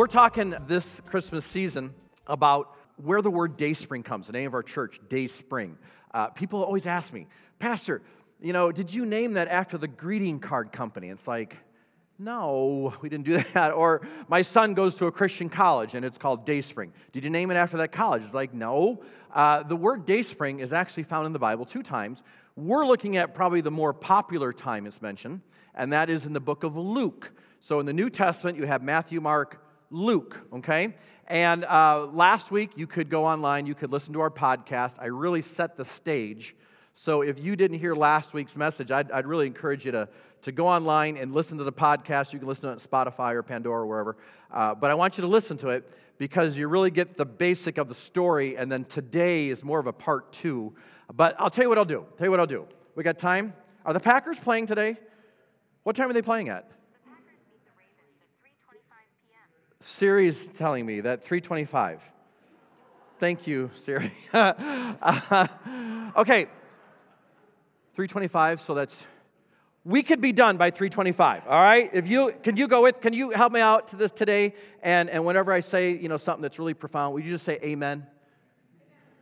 We're talking this Christmas season about where the word Dayspring comes, the name of our church, Dayspring. Uh, people always ask me, Pastor, you know, did you name that after the greeting card company? It's like, no, we didn't do that. Or my son goes to a Christian college and it's called Dayspring. Did you name it after that college? It's like, no. Uh, the word Dayspring is actually found in the Bible two times. We're looking at probably the more popular time it's mentioned, and that is in the book of Luke. So in the New Testament, you have Matthew, Mark, Luke, okay? And uh, last week, you could go online, you could listen to our podcast. I really set the stage. So if you didn't hear last week's message, I'd, I'd really encourage you to, to go online and listen to the podcast. You can listen to it on Spotify or Pandora or wherever. Uh, but I want you to listen to it because you really get the basic of the story. And then today is more of a part two. But I'll tell you what I'll do. Tell you what I'll do. We got time? Are the Packers playing today? What time are they playing at? Siri's telling me that 325. Thank you, Siri. okay, 325, so that's we could be done by 325 all right? If you can you go with can you help me out to this today? And and whenever i say you know something that's really profound would you just say amen?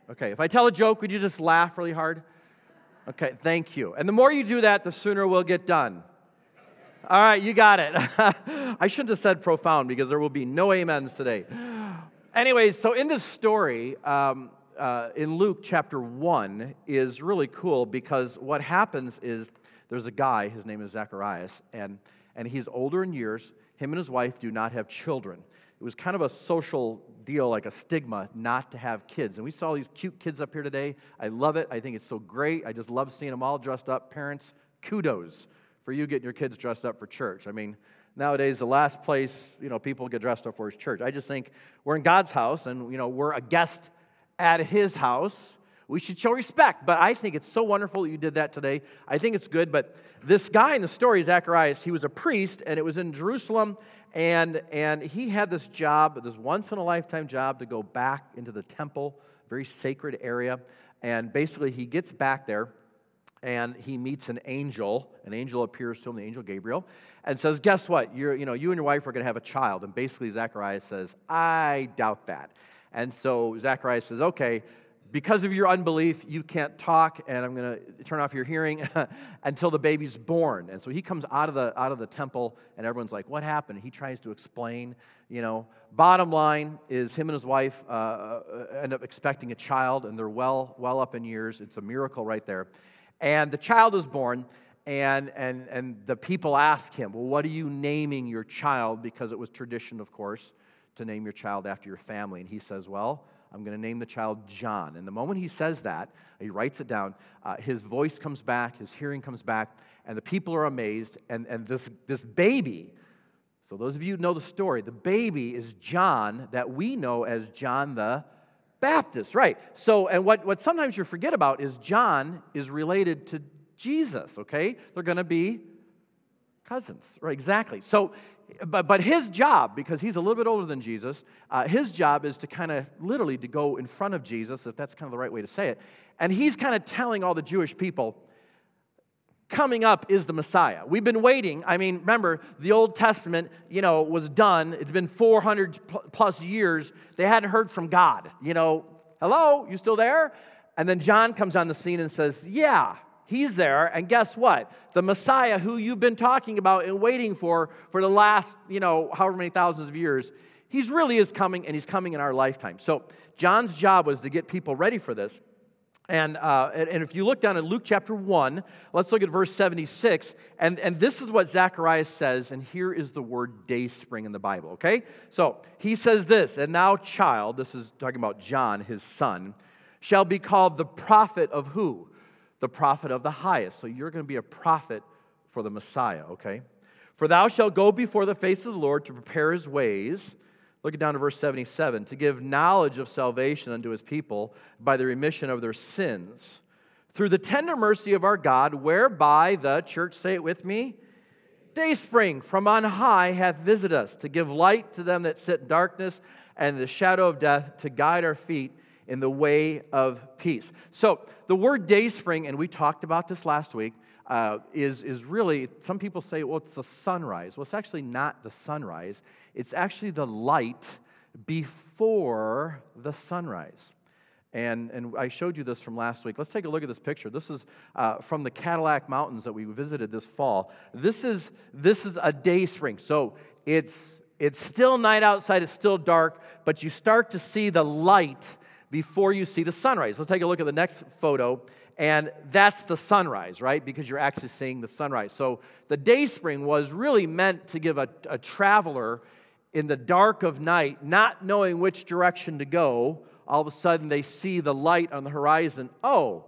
Okay if i tell a joke would you just laugh really hard? Okay thank you. And the more you do that the sooner we'll get done all right, you got it. I shouldn't have said profound because there will be no amens today. Anyways, so in this story, um, uh, in Luke chapter 1 is really cool because what happens is there's a guy, his name is Zacharias, and, and he's older in years. Him and his wife do not have children. It was kind of a social deal, like a stigma, not to have kids. And we saw these cute kids up here today. I love it. I think it's so great. I just love seeing them all dressed up. Parents, kudos for you getting your kids dressed up for church. I mean, nowadays the last place you know people get dressed up for is church. I just think we're in God's house and you know we're a guest at His house. We should show respect. But I think it's so wonderful that you did that today. I think it's good. But this guy in the story, Zacharias, he was a priest and it was in Jerusalem. And, and he had this job, this once in a lifetime job, to go back into the temple, very sacred area. And basically, he gets back there and he meets an angel. An angel appears to him, the angel Gabriel, and says, Guess what? You're, you know, you and your wife are going to have a child. And basically, Zacharias says, I doubt that. And so Zacharias says, Okay, because of your unbelief, you can't talk, and I'm going to turn off your hearing until the baby's born. And so he comes out of the out of the temple, and everyone's like, "What happened?" He tries to explain. You know, bottom line is him and his wife uh, uh end up expecting a child, and they're well well up in years. It's a miracle right there. And the child is born, and, and, and the people ask him, Well, what are you naming your child? Because it was tradition, of course, to name your child after your family. And he says, Well, I'm going to name the child John. And the moment he says that, he writes it down, uh, his voice comes back, his hearing comes back, and the people are amazed. And, and this, this baby, so those of you know the story, the baby is John that we know as John the Baptist, right. So, and what, what sometimes you forget about is John is related to Jesus, okay? They're going to be cousins, right? Exactly. So, but, but his job, because he's a little bit older than Jesus, uh, his job is to kind of literally to go in front of Jesus, if that's kind of the right way to say it. And he's kind of telling all the Jewish people, coming up is the Messiah. We've been waiting. I mean, remember, the Old Testament, you know, was done. It's been 400 plus years. They hadn't heard from God. You know, hello, you still there? And then John comes on the scene and says, Yeah, he's there. And guess what? The Messiah who you've been talking about and waiting for for the last, you know, however many thousands of years, he's really is coming and he's coming in our lifetime. So John's job was to get people ready for this. And, uh, and if you look down in Luke chapter 1, let's look at verse 76. And, and this is what Zacharias says, and here is the word day spring in the Bible, okay? So he says this, and now, child, this is talking about John, his son, shall be called the prophet of who? The prophet of the highest. So you're going to be a prophet for the Messiah, okay? For thou shalt go before the face of the Lord to prepare his ways Look it down to verse 77 to give knowledge of salvation unto his people by the remission of their sins, through the tender mercy of our God, whereby the church, say it with me, day spring from on high hath visited us to give light to them that sit in darkness and the shadow of death, to guide our feet in the way of peace. So, the word day spring, and we talked about this last week, uh, is, is really, some people say, well, it's the sunrise. Well, it's actually not the sunrise, it's actually the light before the sunrise. And, and I showed you this from last week. Let's take a look at this picture. This is uh, from the Cadillac Mountains that we visited this fall. This is, this is a day spring. So it's, it's still night outside, it's still dark, but you start to see the light before you see the sunrise. Let's take a look at the next photo. And that's the sunrise, right? Because you're actually seeing the sunrise. So the day spring was really meant to give a, a traveler in the dark of night, not knowing which direction to go, all of a sudden they see the light on the horizon. Oh,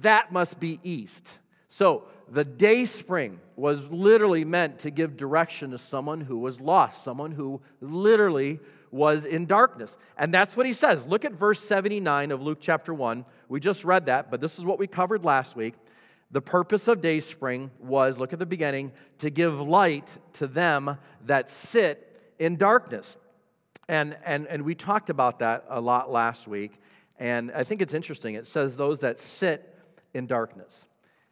that must be east. So the day spring was literally meant to give direction to someone who was lost, someone who literally was in darkness. And that's what he says. Look at verse 79 of Luke chapter 1. We just read that, but this is what we covered last week. The purpose of day spring was, look at the beginning, to give light to them that sit in darkness. And, and, and we talked about that a lot last week. And I think it's interesting. It says those that sit in darkness.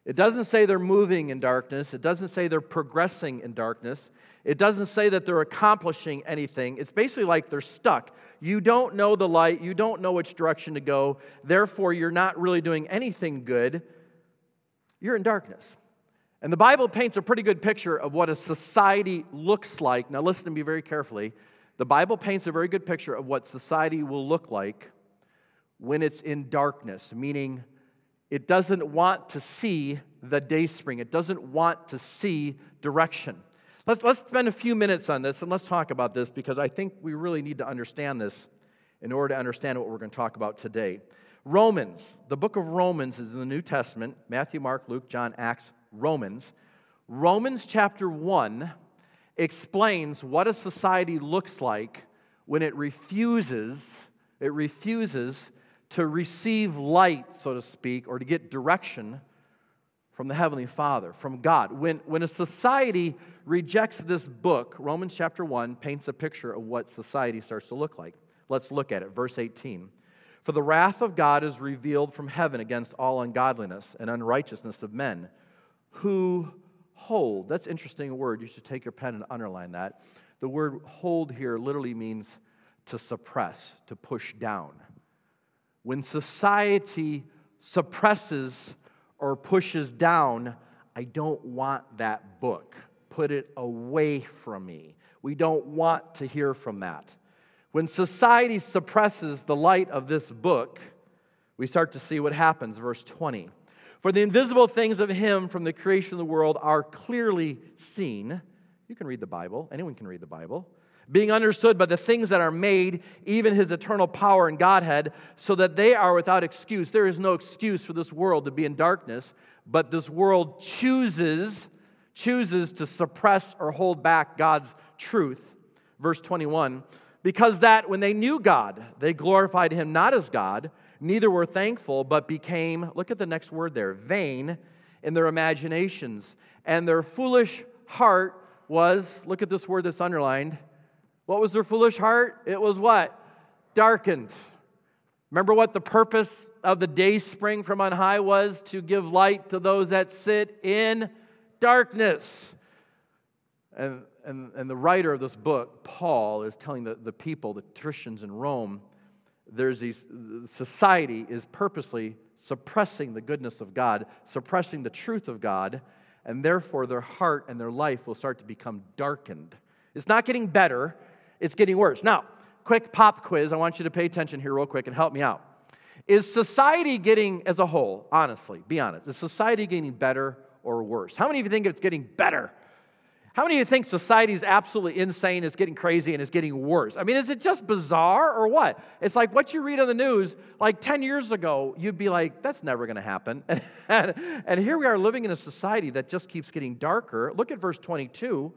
It doesn't say they're moving in darkness. It doesn't say they're progressing in darkness. It doesn't say that they're accomplishing anything. It's basically like they're stuck. You don't know the light. You don't know which direction to go. Therefore, you're not really doing anything good. You're in darkness. And the Bible paints a pretty good picture of what a society looks like. Now, listen to me very carefully. The Bible paints a very good picture of what society will look like when it's in darkness, meaning it doesn't want to see the day spring, it doesn't want to see direction. Let's, let's spend a few minutes on this and let's talk about this because I think we really need to understand this in order to understand what we're going to talk about today. Romans, the book of Romans is in the New Testament Matthew, Mark, Luke, John, Acts, Romans. Romans chapter 1 explains what a society looks like when it refuses, it refuses to receive light, so to speak, or to get direction from the Heavenly Father, from God. When, when a society rejects this book, Romans chapter 1 paints a picture of what society starts to look like. Let's look at it. Verse 18. For the wrath of God is revealed from heaven against all ungodliness and unrighteousness of men who hold. That's interesting word. You should take your pen and underline that. The word hold here literally means to suppress, to push down. When society suppresses or pushes down, I don't want that book. Put it away from me. We don't want to hear from that. When society suppresses the light of this book, we start to see what happens. Verse 20. For the invisible things of Him from the creation of the world are clearly seen. You can read the Bible, anyone can read the Bible being understood by the things that are made, even his eternal power and Godhead, so that they are without excuse. There is no excuse for this world to be in darkness, but this world chooses chooses to suppress or hold back God's truth. Verse 21, because that when they knew God, they glorified him not as God, neither were thankful, but became, look at the next word there, vain in their imaginations. And their foolish heart was, look at this word that's underlined, what was their foolish heart? It was what? Darkened. Remember what the purpose of the day spring from on high was? To give light to those that sit in darkness. And, and, and the writer of this book, Paul, is telling the, the people, the Christians in Rome, there's these, society is purposely suppressing the goodness of God, suppressing the truth of God, and therefore their heart and their life will start to become darkened. It's not getting better, it's getting worse. Now, quick pop quiz. I want you to pay attention here, real quick, and help me out. Is society getting, as a whole, honestly, be honest, is society getting better or worse? How many of you think it's getting better? How many of you think society is absolutely insane, it's getting crazy, and it's getting worse? I mean, is it just bizarre or what? It's like what you read on the news, like 10 years ago, you'd be like, that's never going to happen. And, and, and here we are living in a society that just keeps getting darker. Look at verse 22.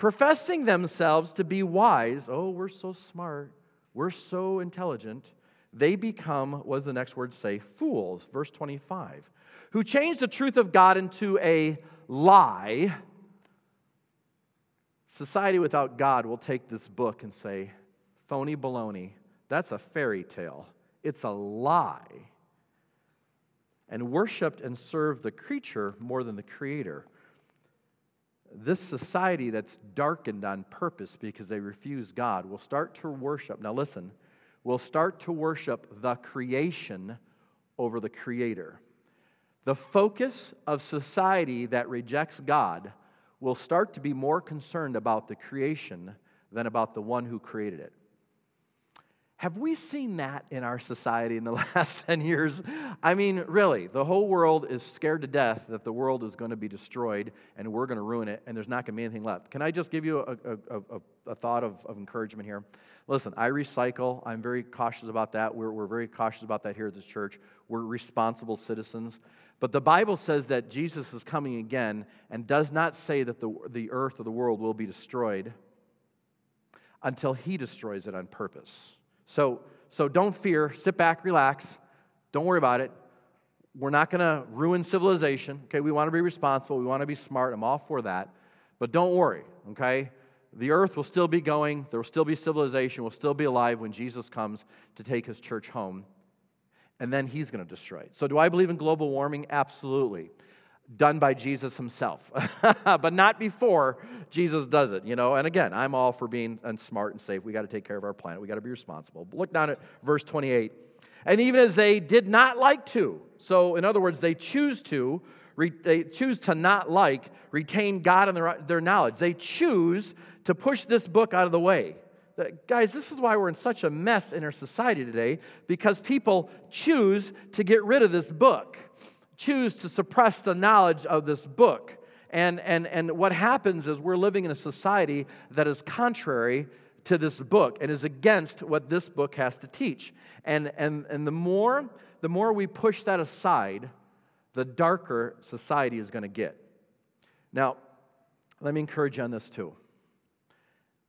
Professing themselves to be wise. Oh, we're so smart. We're so intelligent. They become, what does the next word say? Fools. Verse 25. Who change the truth of God into a lie. Society without God will take this book and say, phony baloney. That's a fairy tale. It's a lie. And worshiped and served the creature more than the creator. This society that's darkened on purpose because they refuse God will start to worship. Now, listen, will start to worship the creation over the creator. The focus of society that rejects God will start to be more concerned about the creation than about the one who created it. Have we seen that in our society in the last 10 years? I mean, really, the whole world is scared to death that the world is going to be destroyed and we're going to ruin it and there's not going to be anything left. Can I just give you a, a, a, a thought of, of encouragement here? Listen, I recycle. I'm very cautious about that. We're, we're very cautious about that here at this church. We're responsible citizens. But the Bible says that Jesus is coming again and does not say that the, the earth or the world will be destroyed until he destroys it on purpose. So, so don't fear, sit back, relax, don't worry about it. We're not going to ruin civilization. Okay, we want to be responsible, we want to be smart. I'm all for that. But don't worry, okay? The earth will still be going, there will still be civilization, we'll still be alive when Jesus comes to take his church home. And then he's going to destroy it. So, do I believe in global warming? Absolutely done by Jesus himself, but not before Jesus does it, you know. And again, I'm all for being smart and safe. We got to take care of our planet. We got to be responsible. But look down at verse 28. And even as they did not like to, so in other words, they choose to, they choose to not like, retain God and their, their knowledge. They choose to push this book out of the way. Guys, this is why we're in such a mess in our society today, because people choose to get rid of this book choose to suppress the knowledge of this book. And, and, and what happens is we're living in a society that is contrary to this book and is against what this book has to teach. And, and, and the, more, the more we push that aside, the darker society is going to get. Now, let me encourage you on this too.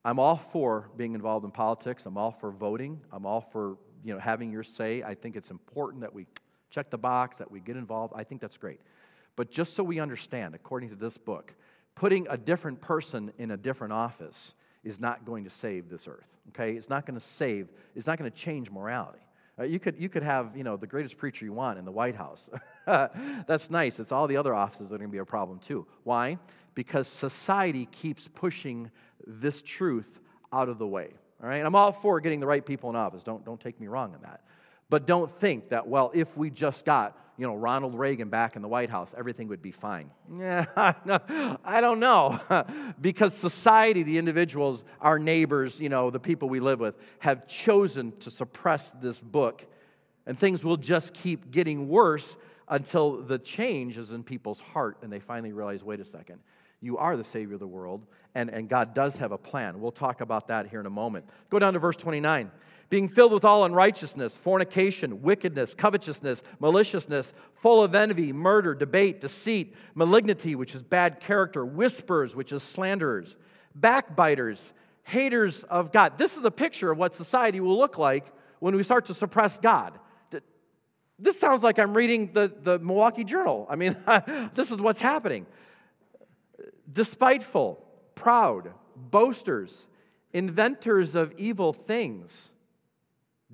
I'm all for being involved in politics. I'm all for voting. I'm all for you know having your say. I think it's important that we check the box, that we get involved. I think that's great. But just so we understand, according to this book, putting a different person in a different office is not going to save this earth. Okay? It's not going to save, it's not going to change morality. Uh, you, could, you could have, you know, the greatest preacher you want in the White House. That's nice. It's all the other offices that are going to be a problem too. Why? Because society keeps pushing this truth out of the way. All right? and I'm all for getting the right people in office. Don't, don't take me wrong on that. But don't think that, well, if we just got, you know, Ronald Reagan back in the White House, everything would be fine. Yeah, I don't know. because society, the individuals, our neighbors, you know, the people we live with, have chosen to suppress this book. And things will just keep getting worse until the change is in people's heart and they finally realize wait a second, you are the Savior of the world, and, and God does have a plan. We'll talk about that here in a moment. Go down to verse 29 being filled with all unrighteousness, fornication, wickedness, covetousness, maliciousness, full of envy, murder, debate, deceit, malignity, which is bad character, whispers, which is slanderers, backbiters, haters of God. This is a picture of what society will look like when we start to suppress God. This sounds like I'm reading the, the Milwaukee Journal. I mean, this is what's happening. Despiteful, proud, boasters, inventors of evil things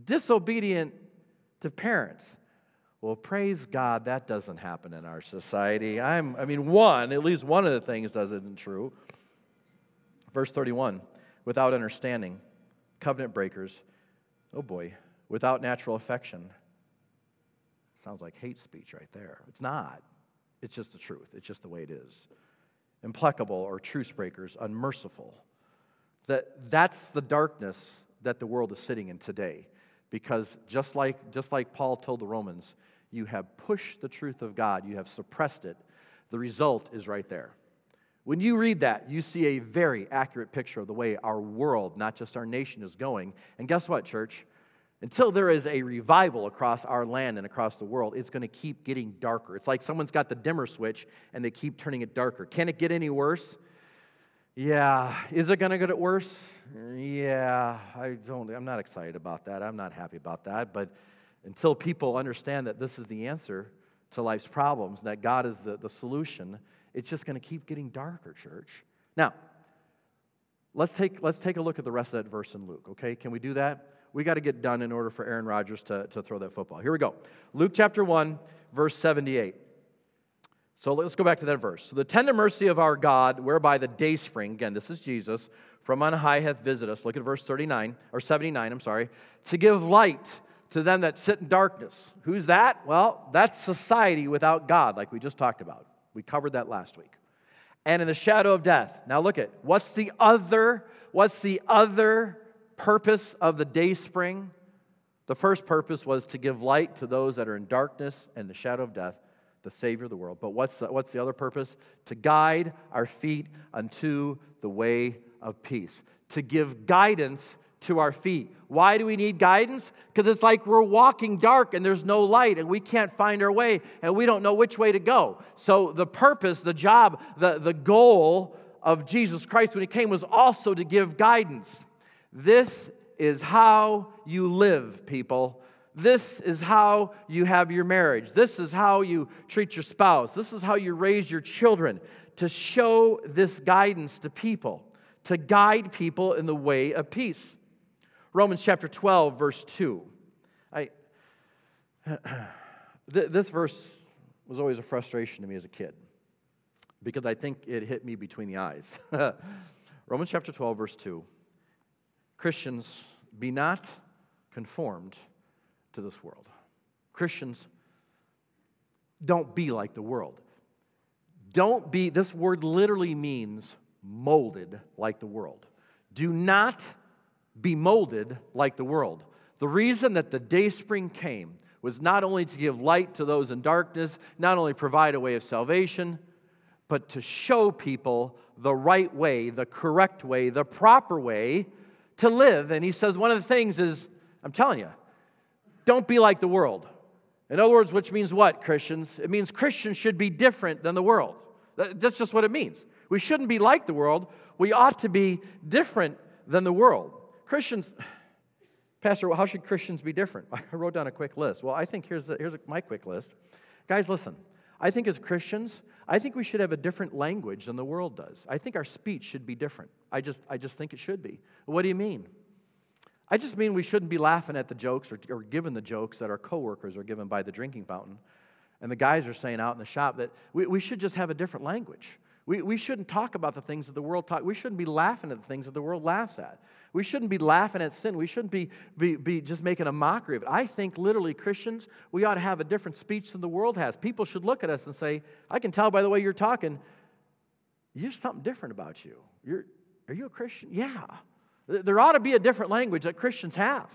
disobedient to parents. Well, praise God, that doesn't happen in our society. I'm, I mean, one, at least one of the things doesn't true. Verse 31 without understanding, covenant breakers, oh boy, without natural affection. Sounds like hate speech right there. It's not. It's just the truth. It's just the way it is. Implacable or truce breakers, unmerciful. That, that's the darkness that the world is sitting in today because just like, just like Paul told the Romans, you have pushed the truth of God, you have suppressed it. The result is right there. When you read that, you see a very accurate picture of the way our world, not just our nation, is going. And guess what, church? Until there is a revival across our land and across the world, it's going to keep getting darker. It's like someone's got the dimmer switch and they keep turning it darker. Can it get any worse? Yeah. Is it going to get worse? Yeah. I don't, I'm not excited about that. I'm not happy about that. But until people understand that this is the answer to life's problems, that God is the, the solution, it's just going to keep getting darker, church. Now, let's take, let's take a look at the rest of that verse in Luke, okay? Can we do that? We got to get done in order for Aaron Rodgers to, to throw that football. Here we go. Luke chapter 1, verse 78. So let's go back to that verse. So the tender mercy of our God, whereby the day spring, again, this is Jesus, from on high hath visited us. Look at verse 39, or 79, I'm sorry, to give light to them that sit in darkness. Who's that? Well, that's society without God, like we just talked about. We covered that last week. And in the shadow of death. Now look at what's the other, what's the other purpose of the day spring? The first purpose was to give light to those that are in darkness and the shadow of death the Savior of the world. But what's the, what's the other purpose? To guide our feet unto the way of peace, to give guidance to our feet. Why do we need guidance? Because it's like we're walking dark and there's no light and we can't find our way and we don't know which way to go. So, the purpose, the job, the, the goal of Jesus Christ when He came was also to give guidance. This is how you live, people. This is how you have your marriage. This is how you treat your spouse. This is how you raise your children to show this guidance to people, to guide people in the way of peace. Romans chapter 12, verse 2. I, this verse was always a frustration to me as a kid because I think it hit me between the eyes. Romans chapter 12, verse 2. Christians, be not conformed to this world. Christians, don't be like the world. Don't be, this word literally means molded like the world. Do not be molded like the world. The reason that the day spring came was not only to give light to those in darkness, not only provide a way of salvation, but to show people the right way, the correct way, the proper way to live. And he says one of the things is, I'm telling you, don't be like the world. In other words, which means what, Christians? It means Christians should be different than the world. That's just what it means. We shouldn't be like the world. We ought to be different than the world. Christians, Pastor, how should Christians be different? I wrote down a quick list. Well, I think here's, here's my quick list. Guys, listen. I think as Christians, I think we should have a different language than the world does. I think our speech should be different. I just, I just think it should be. What do you mean? I just mean we shouldn't be laughing at the jokes or, or the jokes that our coworkers are given by the drinking fountain. And the guys are saying out in the shop that we, we should just have a different language. We, we shouldn't talk about the things that the world talk. We shouldn't be laughing at the things that the world laughs at. We shouldn't be laughing at sin. We shouldn't be, be, be just making a mockery of it. I think literally Christians, we ought to have a different speech than the world has. People should look at us and say, I can tell by the way you're talking, there's something different about you. You're, are you a Christian? Yeah. There ought to be a different language that Christians have.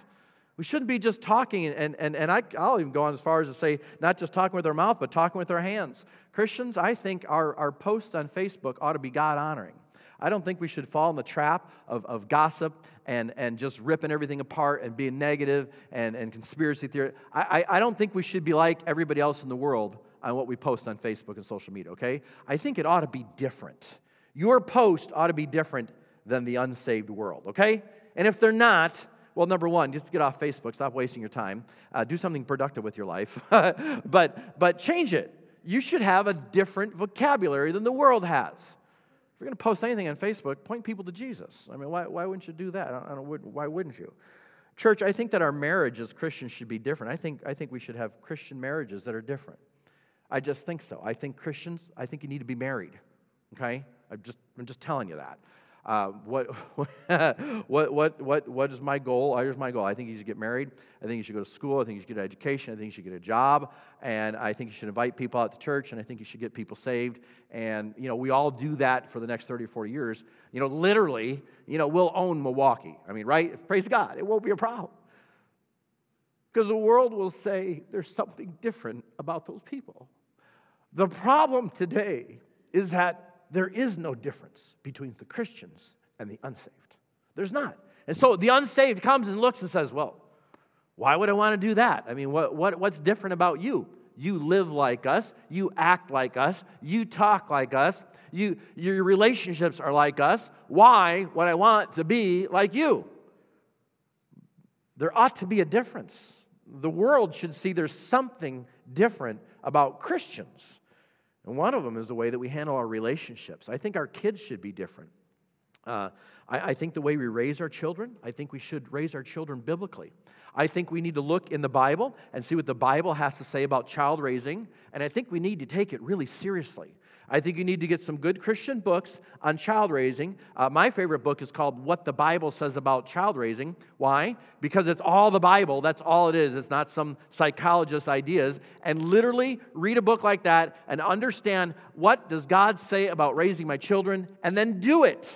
We shouldn't be just talking, and, and, and I, I'll even go on as far as to say not just talking with our mouth, but talking with our hands. Christians, I think our, our posts on Facebook ought to be God honoring. I don't think we should fall in the trap of, of gossip and, and just ripping everything apart and being negative and, and conspiracy theory. I, I, I don't think we should be like everybody else in the world on what we post on Facebook and social media, okay? I think it ought to be different. Your post ought to be different than the unsaved world, okay? And if they're not, well, number one, just get off Facebook, stop wasting your time, uh, do something productive with your life, but, but change it. You should have a different vocabulary than the world has. If you're going to post anything on Facebook, point people to Jesus. I mean, why, why wouldn't you do that? I don't, I don't, why wouldn't you? Church, I think that our marriage as Christians should be different. I think, I think we should have Christian marriages that are different. I just think so. I think Christians, I think you need to be married. Okay? I'm just, I'm just telling you that. Uh, what, what, what, what, what is my goal? Here's my goal. I think you should get married. I think you should go to school. I think you should get an education. I think you should get a job. And I think you should invite people out to church. And I think you should get people saved. And, you know, we all do that for the next 30 or 40 years. You know, literally, you know, we'll own Milwaukee. I mean, right? Praise God. It won't be a problem. Because the world will say there's something different about those people. The problem today is that there is no difference between the Christians and the unsaved. There's not. And so the unsaved comes and looks and says, Well, why would I want to do that? I mean, what, what, what's different about you? You live like us. You act like us. You talk like us. You, your relationships are like us. Why would I want to be like you? There ought to be a difference. The world should see there's something different about Christians. And one of them is the way that we handle our relationships. I think our kids should be different. Uh, I, I think the way we raise our children, I think we should raise our children biblically. I think we need to look in the Bible and see what the Bible has to say about child raising, and I think we need to take it really seriously. I think you need to get some good Christian books on child raising. Uh, my favorite book is called What the Bible Says About Child Raising. Why? Because it's all the Bible. That's all it is. It's not some psychologist's ideas. And literally read a book like that and understand what does God say about raising my children and then do it.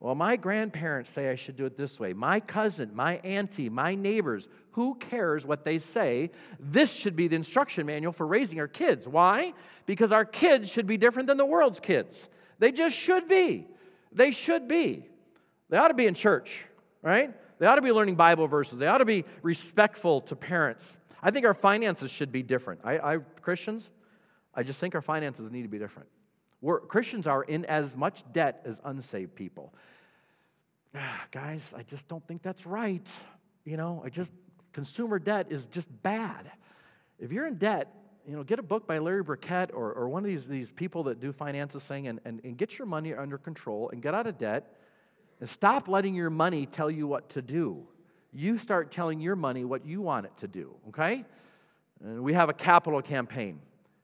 Well, my grandparents say I should do it this way. My cousin, my auntie, my neighbors, who cares what they say? This should be the instruction manual for raising our kids. Why? Because our kids should be different than the world's kids. They just should be. They should be. They ought to be in church, right? They ought to be learning Bible verses. They ought to be respectful to parents. I think our finances should be different. I, I Christians, I just think our finances need to be different. We're, Christians are in as much debt as unsaved people. Guys, I just don't think that's right. You know, I just, consumer debt is just bad. If you're in debt, you know, get a book by Larry Burkett or, or one of these, these people that do finances thing and, and, and get your money under control and get out of debt and stop letting your money tell you what to do. You start telling your money what you want it to do, okay? And we have a capital campaign.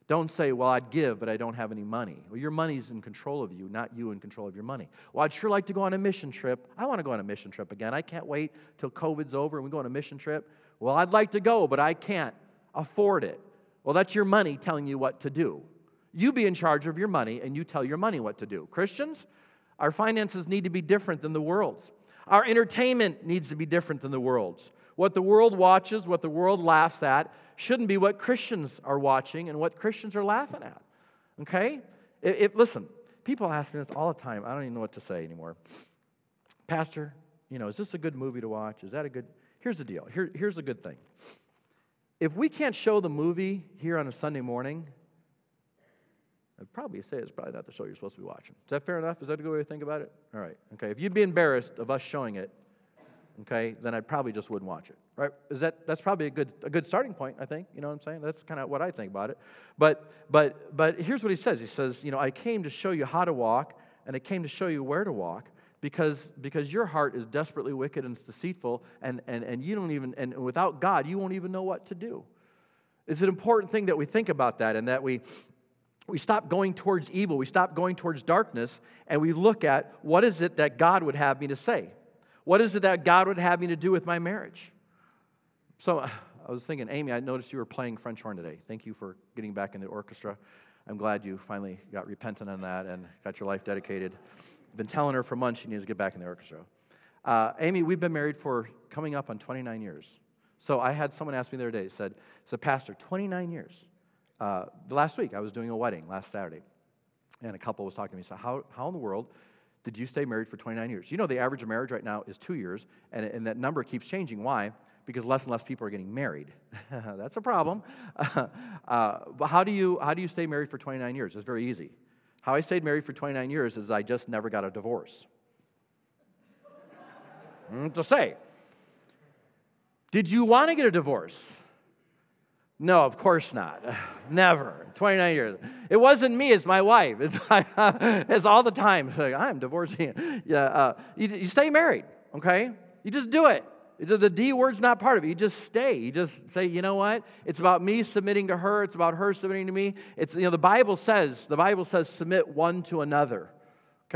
Don't say, well, I'd give, but I don't have any money. Well, your money's in control of you, not you in control of your money. Well, I'd sure like to go on a mission trip. I want to go on a mission trip again. I can't wait till COVID's over and we go on a mission trip. Well, I'd like to go, but I can't afford it. Well, that's your money telling you what to do. You be in charge of your money and you tell your money what to do. Christians, our finances need to be different than the world's. Our entertainment needs to be different than the world's. What the world watches, what the world laughs at, shouldn't be what Christians are watching and what Christians are laughing at. Okay? It, it, listen, people ask me this all the time. I don't even know what to say anymore. Pastor, you know, is this a good movie to watch? Is that a good. Here's the deal. Here, here's a good thing. If we can't show the movie here on a Sunday morning, I'd probably say it's probably not the show you're supposed to be watching. Is that fair enough? Is that a good way to think about it? All right. Okay. If you'd be embarrassed of us showing it, okay, then I probably just wouldn't watch it. Right? Is that that's probably a good a good starting point, I think. You know what I'm saying? That's kind of what I think about it. But but but here's what he says. He says, you know, I came to show you how to walk, and I came to show you where to walk. Because, because your heart is desperately wicked and it's deceitful, and, and, and you don't even, and without God, you won't even know what to do. It's an important thing that we think about that and that we, we stop going towards evil, we stop going towards darkness, and we look at what is it that God would have me to say? What is it that God would have me to do with my marriage? So I was thinking, Amy, I noticed you were playing French horn today. Thank you for getting back in the orchestra. I'm glad you finally got repentant on that and got your life dedicated. I've been telling her for months she needs to get back in the orchestra. Uh, Amy, we've been married for coming up on 29 years. So I had someone ask me the other day, said, said Pastor, 29 years. Uh, last week, I was doing a wedding last Saturday, and a couple was talking to me. So, how, how in the world did you stay married for 29 years? You know, the average of marriage right now is two years, and, and that number keeps changing. Why? Because less and less people are getting married. That's a problem. Uh, but how do, you, how do you stay married for 29 years? It's very easy. How I stayed married for 29 years is I just never got a divorce. mm, to say. Did you want to get a divorce? No, of course not. Never. 29 years. It wasn't me, it's my wife. It's, it's all the time. Like, I'm divorcing. Yeah, uh, you, you stay married, okay? You just do it. The D word's not part of it. You just stay. You just say, you know what? It's about me submitting to her. It's about her submitting to me. It's, you know, the Bible says, the Bible says, submit one to another.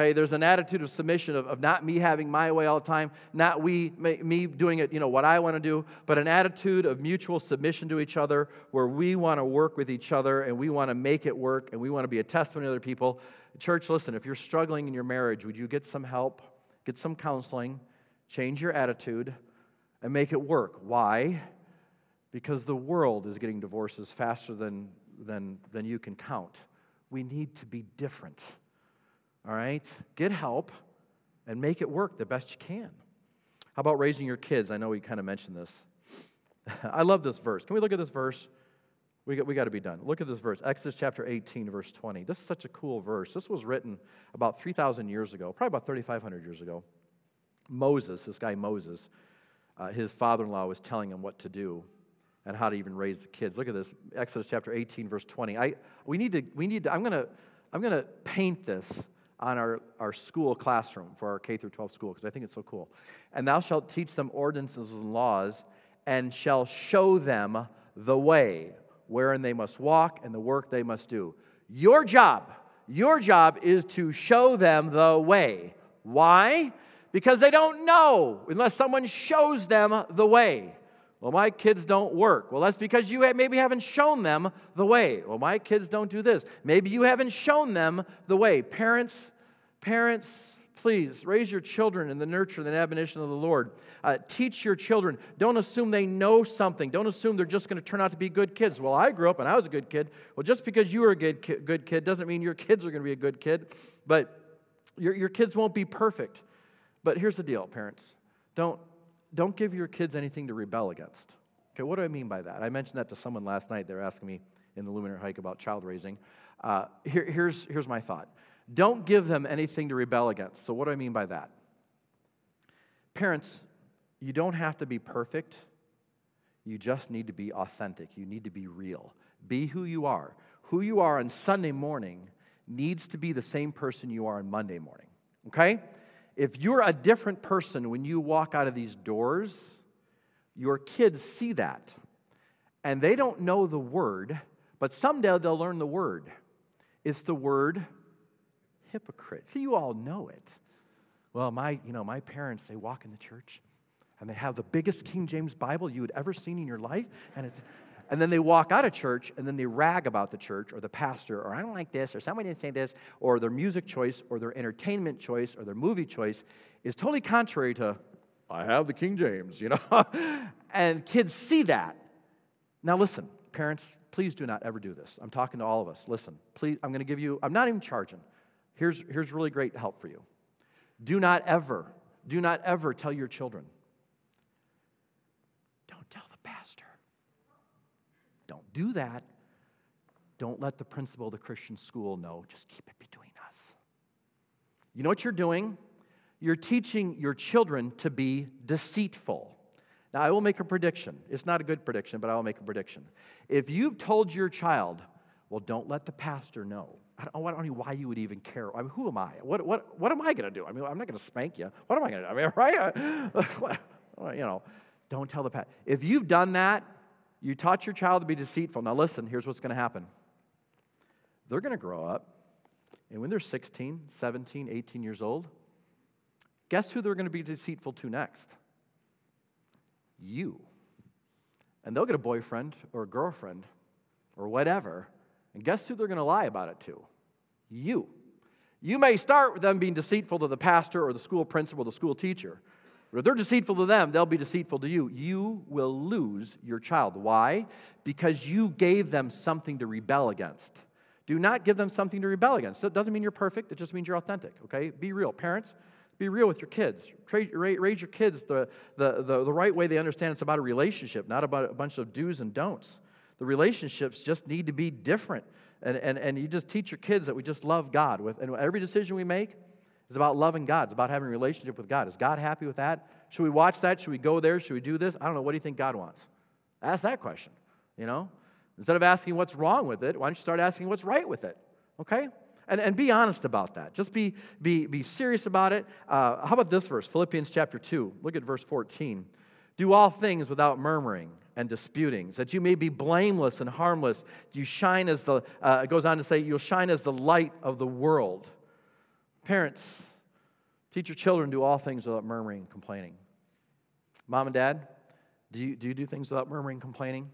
Okay, there's an attitude of submission of, of not me having my way all the time, not we, me doing it, you know, what I want to do, but an attitude of mutual submission to each other where we want to work with each other and we want to make it work and we want to be a testimony to other people. Church, listen, if you're struggling in your marriage, would you get some help, get some counseling, change your attitude, and make it work? Why? Because the world is getting divorces faster than, than, than you can count. We need to be different. All right? Get help and make it work the best you can. How about raising your kids? I know we kind of mentioned this. I love this verse. Can we look at this verse? We got, we got to be done. Look at this verse, Exodus chapter 18, verse 20. This is such a cool verse. This was written about 3,000 years ago, probably about 3,500 years ago. Moses, this guy Moses, uh, his father in law was telling him what to do and how to even raise the kids. Look at this, Exodus chapter 18, verse 20. I, we need to, we need to, I'm going to, I'm going to paint this on our, our school classroom for our K through 12 school because I think it's so cool. And thou shalt teach them ordinances and laws and shall show them the way wherein they must walk and the work they must do. Your job, your job is to show them the way. Why? Because they don't know unless someone shows them the way. Well, my kids don't work. Well, that's because you maybe haven't shown them the way. Well, my kids don't do this. Maybe you haven't shown them the way. Parents, parents, please raise your children in the nurture and admonition of the Lord. Uh, teach your children. Don't assume they know something. Don't assume they're just going to turn out to be good kids. Well, I grew up and I was a good kid. Well, just because you were a good kid, good kid doesn't mean your kids are going to be a good kid. But your, your kids won't be perfect. But here's the deal, parents. Don't don't give your kids anything to rebel against. Okay, what do I mean by that? I mentioned that to someone last night. They were asking me in the Luminary Hike about child raising. Uh, here, here's, here's my thought don't give them anything to rebel against. So, what do I mean by that? Parents, you don't have to be perfect. You just need to be authentic. You need to be real. Be who you are. Who you are on Sunday morning needs to be the same person you are on Monday morning. Okay? If you're a different person when you walk out of these doors, your kids see that. And they don't know the word, but someday they'll learn the word. It's the word hypocrite. See, you all know it. Well, my, you know, my parents, they walk in the church and they have the biggest King James Bible you had ever seen in your life. And it, and then they walk out of church and then they rag about the church or the pastor or I don't like this or somebody didn't say this or their music choice or their entertainment choice or their movie choice is totally contrary to, I have the King James, you know? and kids see that. Now, listen, parents, please do not ever do this. I'm talking to all of us. Listen, please, I'm going to give you, I'm not even charging. Here's, here's really great help for you. Do not ever, do not ever tell your children, Don't do that. Don't let the principal of the Christian school know. Just keep it between us. You know what you're doing? You're teaching your children to be deceitful. Now, I will make a prediction. It's not a good prediction, but I will make a prediction. If you've told your child, well, don't let the pastor know. I don't, I don't know why you would even care. I mean, who am I? What, what, what am I going to do? I mean, I'm not going to spank you. What am I going to do? I mean, right? you know, don't tell the pastor. If you've done that, you taught your child to be deceitful. Now, listen, here's what's going to happen. They're going to grow up, and when they're 16, 17, 18 years old, guess who they're going to be deceitful to next? You. And they'll get a boyfriend or a girlfriend or whatever, and guess who they're going to lie about it to? You. You may start with them being deceitful to the pastor or the school principal, the school teacher. But if they're deceitful to them, they'll be deceitful to you. You will lose your child. Why? Because you gave them something to rebel against. Do not give them something to rebel against. It doesn't mean you're perfect, it just means you're authentic, okay? Be real. Parents, be real with your kids. Raise your kids the, the, the, the right way they understand it's about a relationship, not about a bunch of do's and don'ts. The relationships just need to be different. And, and, and you just teach your kids that we just love God. With, and every decision we make, it's about loving God. It's about having a relationship with God. Is God happy with that? Should we watch that? Should we go there? Should we do this? I don't know. What do you think God wants? Ask that question, you know? Instead of asking what's wrong with it, why don't you start asking what's right with it? Okay? And, and be honest about that. Just be, be, be serious about it. Uh, how about this verse, Philippians chapter 2? Look at verse 14. Do all things without murmuring and disputings, that you may be blameless and harmless. You shine as the, uh, it goes on to say, you'll shine as the light of the world Parents, teach your children do all things without murmuring and complaining. Mom and dad, do you do, you do things without murmuring and complaining?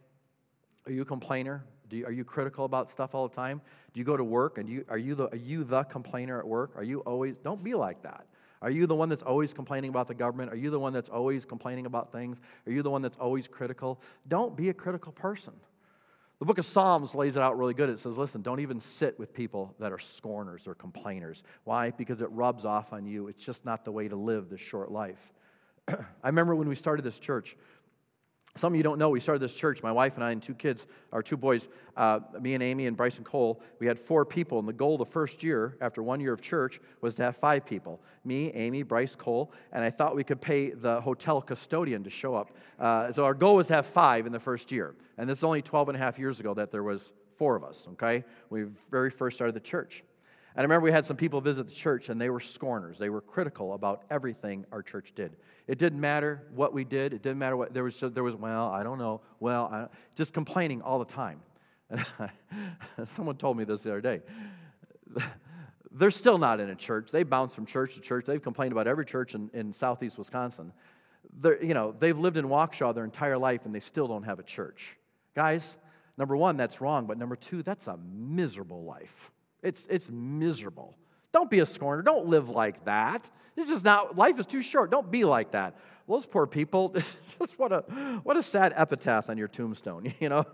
Are you a complainer? You, are you critical about stuff all the time? Do you go to work and you, are, you the, are you the complainer at work? Are you always, don't be like that. Are you the one that's always complaining about the government? Are you the one that's always complaining about things? Are you the one that's always critical? Don't be a critical person. The book of Psalms lays it out really good. It says, listen, don't even sit with people that are scorners or complainers. Why? Because it rubs off on you. It's just not the way to live this short life. I remember when we started this church, Some of you don't know, we started this church, my wife and I, and two kids, our two boys, uh, me and Amy and Bryson Cole. We had four people, and the goal the first year, after one year of church, was to have five people me, Amy, Bryce Cole, and I thought we could pay the hotel custodian to show up. Uh, so our goal was to have five in the first year. And this is only 12 and a half years ago that there was four of us, okay? We very first started the church. And I remember we had some people visit the church and they were scorners. They were critical about everything our church did. It didn't matter what we did. It didn't matter what there was. There was well, I don't know. Well, I, just complaining all the time. And someone told me this the other day. They're still not in a church. They bounce from church to church. They've complained about every church in, in southeast Wisconsin. They're, you know, they've lived in Waukesha their entire life and they still don't have a church. Guys, number one, that's wrong. But number two, that's a miserable life. It's, it's miserable. Don't be a scorner. Don't live like that. It's just not, life is too short. Don't be like that. Those poor people, just what a, what a sad epitaph on your tombstone, you know?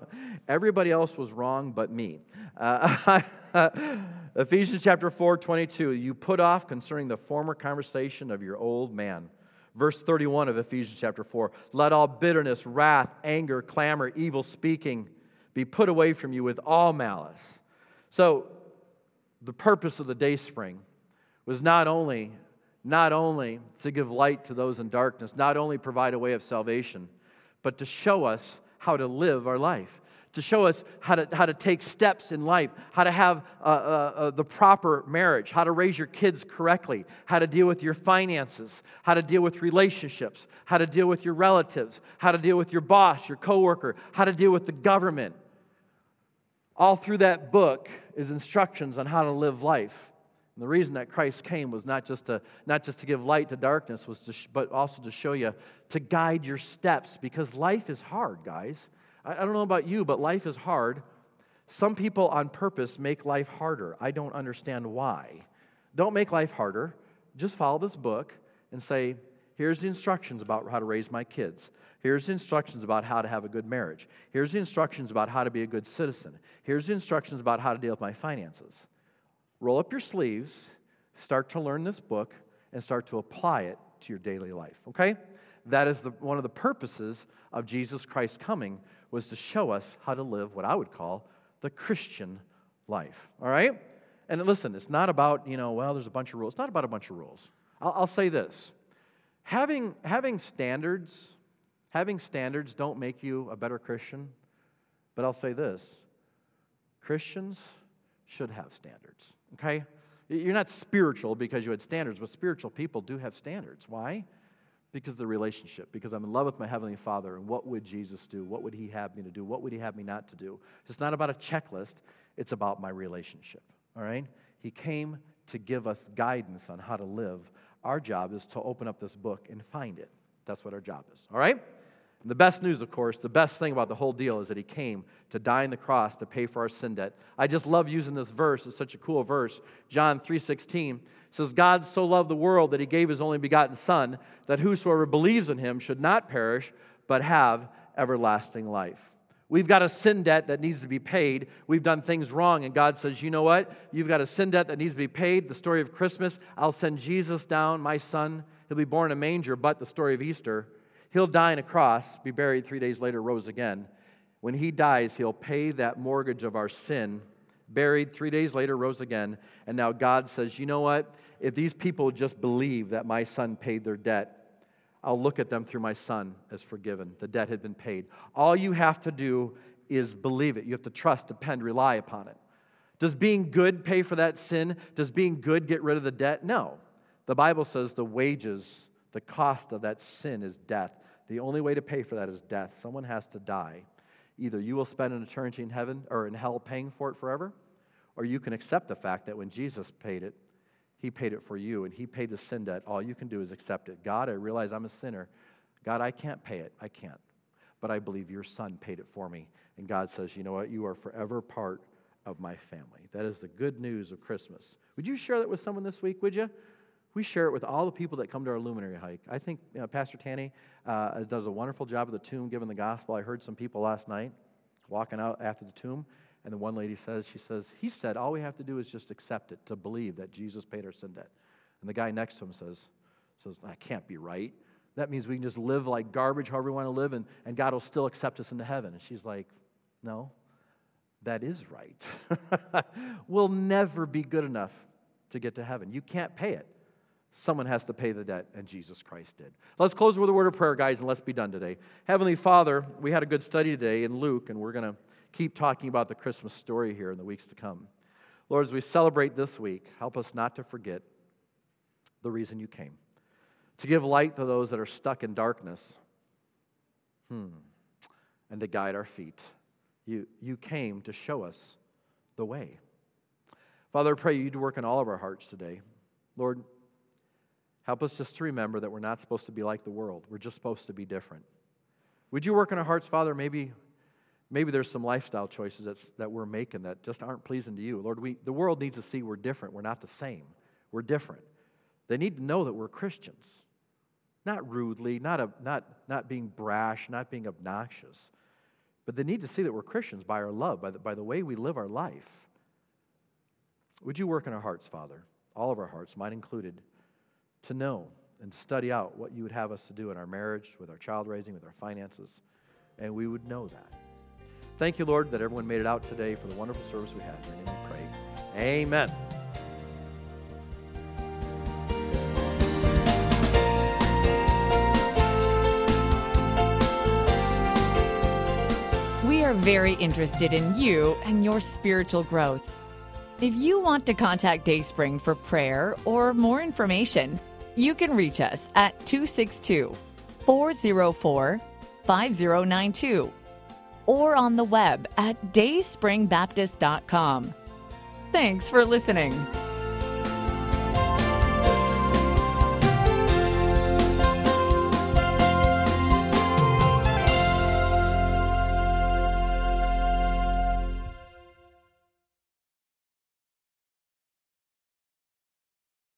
Everybody else was wrong but me. Uh, Ephesians chapter 4, 22, you put off concerning the former conversation of your old man. Verse 31 of Ephesians chapter 4, let all bitterness, wrath, anger, clamor, evil speaking be put away from you with all malice. So, the purpose of the day spring was not only not only to give light to those in darkness, not only provide a way of salvation, but to show us how to live our life, to show us how to, how to take steps in life, how to have uh, uh, uh, the proper marriage, how to raise your kids correctly, how to deal with your finances, how to deal with relationships, how to deal with your relatives, how to deal with your boss, your coworker, how to deal with the government. All through that book is instructions on how to live life. And the reason that Christ came was not just to, not just to give light to darkness, was to sh- but also to show you, to guide your steps, because life is hard, guys. I, I don't know about you, but life is hard. Some people on purpose make life harder. I don't understand why. Don't make life harder. Just follow this book and say, here's the instructions about how to raise my kids. Here's the instructions about how to have a good marriage. Here's the instructions about how to be a good citizen. Here's the instructions about how to deal with my finances roll up your sleeves, start to learn this book, and start to apply it to your daily life, okay? That is the, one of the purposes of Jesus Christ coming was to show us how to live what I would call the Christian life, all right? And listen, it's not about, you know, well, there's a bunch of rules. It's not about a bunch of rules. I'll, I'll say this. Having, having standards, having standards don't make you a better Christian, but I'll say this. Christians should have standards, okay? You're not spiritual because you had standards, but spiritual people do have standards. Why? Because of the relationship, because I'm in love with my Heavenly Father, and what would Jesus do? What would He have me to do? What would He have me not to do? It's not about a checklist, it's about my relationship, all right? He came to give us guidance on how to live. Our job is to open up this book and find it. That's what our job is, all right? And the best news, of course, the best thing about the whole deal is that he came to die on the cross to pay for our sin debt. I just love using this verse. It's such a cool verse. John 3:16 says, God so loved the world that he gave his only begotten Son, that whosoever believes in him should not perish, but have everlasting life. We've got a sin debt that needs to be paid. We've done things wrong, and God says, You know what? You've got a sin debt that needs to be paid. The story of Christmas, I'll send Jesus down, my son. He'll be born in a manger, but the story of Easter, He'll die on a cross, be buried three days later, rose again. When he dies, he'll pay that mortgage of our sin, buried three days later, rose again. And now God says, you know what? If these people just believe that my son paid their debt, I'll look at them through my son as forgiven. The debt had been paid. All you have to do is believe it. You have to trust, depend, rely upon it. Does being good pay for that sin? Does being good get rid of the debt? No. The Bible says the wages, the cost of that sin is death. The only way to pay for that is death. Someone has to die. Either you will spend an eternity in heaven or in hell paying for it forever, or you can accept the fact that when Jesus paid it, he paid it for you and he paid the sin debt. All you can do is accept it. God, I realize I'm a sinner. God, I can't pay it. I can't. But I believe your son paid it for me. And God says, you know what? You are forever part of my family. That is the good news of Christmas. Would you share that with someone this week, would you? we share it with all the people that come to our luminary hike. I think you know, Pastor Tanny uh, does a wonderful job of the tomb giving the gospel. I heard some people last night walking out after the tomb, and the one lady says, she says, he said, all we have to do is just accept it, to believe that Jesus paid our sin debt. And the guy next to him says, says, that can't be right. that means we can just live like garbage however we want to live and, and God will still accept us into heaven. And she's like, No, that is right. we'll never be good enough to get to heaven. You can't pay it. Someone has to pay the debt, and Jesus Christ did. Let's close with a word of prayer, guys, and let's be done today. Heavenly Father, we had a good study today in Luke, and we're going to keep talking about the Christmas story here in the weeks to come. Lord, as we celebrate this week, help us not to forget the reason you came to give light to those that are stuck in darkness, hmm, and to guide our feet. You, you came to show us the way. Father, I pray you'd work in all of our hearts today. Lord, help us just to remember that we're not supposed to be like the world. We're just supposed to be different. Would you work in our hearts, Father? Maybe, maybe there's some lifestyle choices that's, that we're making that just aren't pleasing to you. Lord, we, the world needs to see we're different. We're not the same. We're different. They need to know that we're Christians. Not rudely, not, a, not, not being brash, not being obnoxious. But they need to see that we're Christians by our love, by the, by the way we live our life. Would you work in our hearts, Father, all of our hearts, mine included, to know and study out what you would have us to do in our marriage, with our child raising, with our finances, and we would know that. Thank you, Lord, that everyone made it out today for the wonderful service we had. Name we pray. Amen. We are very interested in you and your spiritual growth. If you want to contact Dayspring for prayer or more information, you can reach us at 262 404 5092 or on the web at dayspringbaptist.com. Thanks for listening.